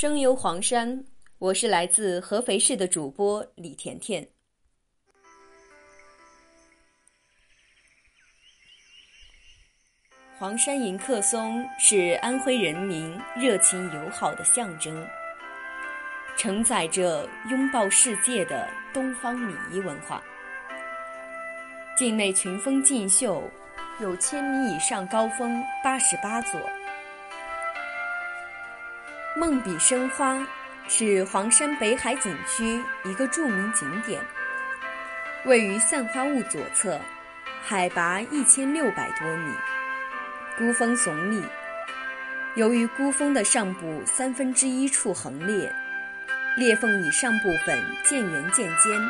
声游黄山，我是来自合肥市的主播李甜甜。黄山迎客松是安徽人民热情友好的象征，承载着拥抱世界的东方礼仪文化。境内群峰竞秀，有千米以上高峰八十八座。梦笔生花是黄山北海景区一个著名景点，位于散花坞左侧，海拔一千六百多米，孤峰耸立。由于孤峰的上部三分之一处横裂，裂缝以上部分渐圆渐尖，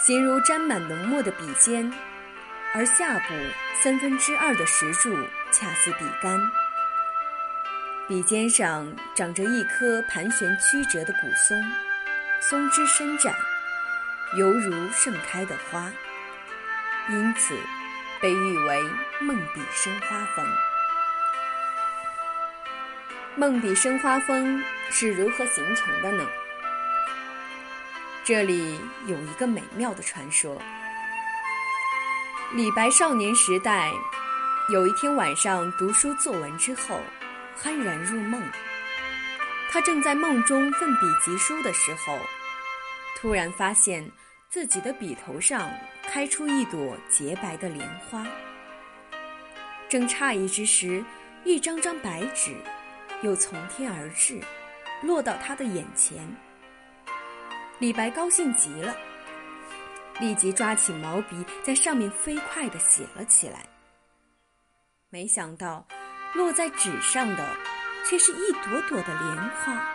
形如沾满浓墨的笔尖，而下部三分之二的石柱恰似笔杆。笔尖上长着一棵盘旋曲折的古松，松枝伸展，犹如盛开的花，因此被誉为“梦笔生花峰”。梦笔生花峰是如何形成的呢？这里有一个美妙的传说：李白少年时代，有一天晚上读书作文之后。酣然入梦，他正在梦中奋笔疾书的时候，突然发现自己的笔头上开出一朵洁白的莲花。正诧异之时，一张张白纸又从天而至，落到他的眼前。李白高兴极了，立即抓起毛笔在上面飞快地写了起来。没想到。落在纸上的，却是一朵朵的莲花。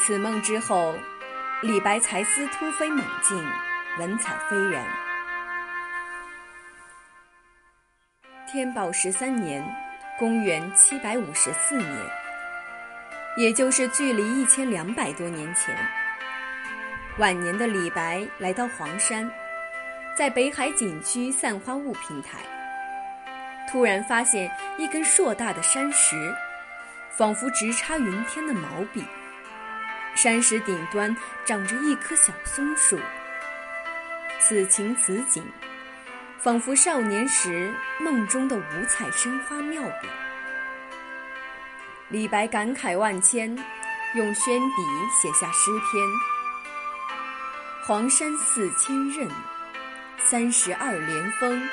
此梦之后，李白才思突飞猛进，文采斐然。天宝十三年，公元七百五十四年，也就是距离一千两百多年前，晚年的李白来到黄山，在北海景区散花坞平台。突然发现一根硕大的山石，仿佛直插云天的毛笔。山石顶端长着一棵小松树。此情此景，仿佛少年时梦中的五彩生花妙笔。李白感慨万千，用宣笔写下诗篇：“黄山四千仞，三十二连峰。”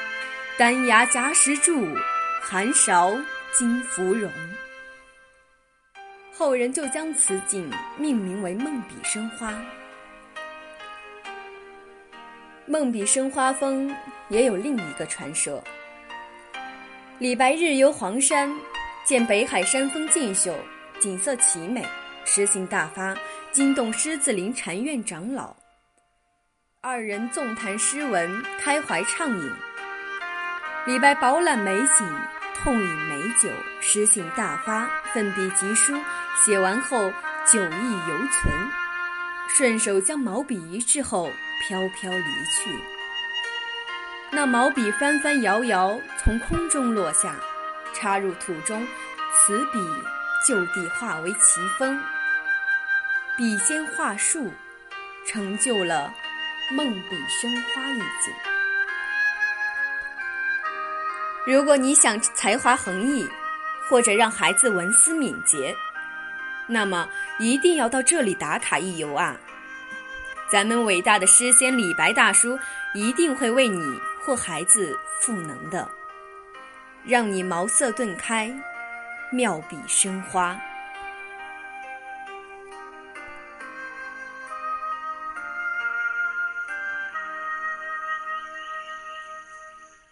丹崖夹石柱，寒韶金芙蓉。后人就将此景命名为“梦笔生花”。梦笔生花峰也有另一个传说：李白日游黄山，见北海山峰竞秀，景色奇美，诗兴大发，惊动狮子林禅院长老。二人纵谈诗文，开怀畅饮。李白饱览美景，痛饮美酒，诗兴大发，奋笔疾书。写完后，酒意犹存，顺手将毛笔一掷后，飘飘离去。那毛笔翻翻摇摇，从空中落下，插入土中，此笔就地化为奇峰，笔尖画树，成就了梦笔生花一景。如果你想才华横溢，或者让孩子文思敏捷，那么一定要到这里打卡一游啊！咱们伟大的诗仙李白大叔一定会为你或孩子赋能的，让你茅塞顿开，妙笔生花。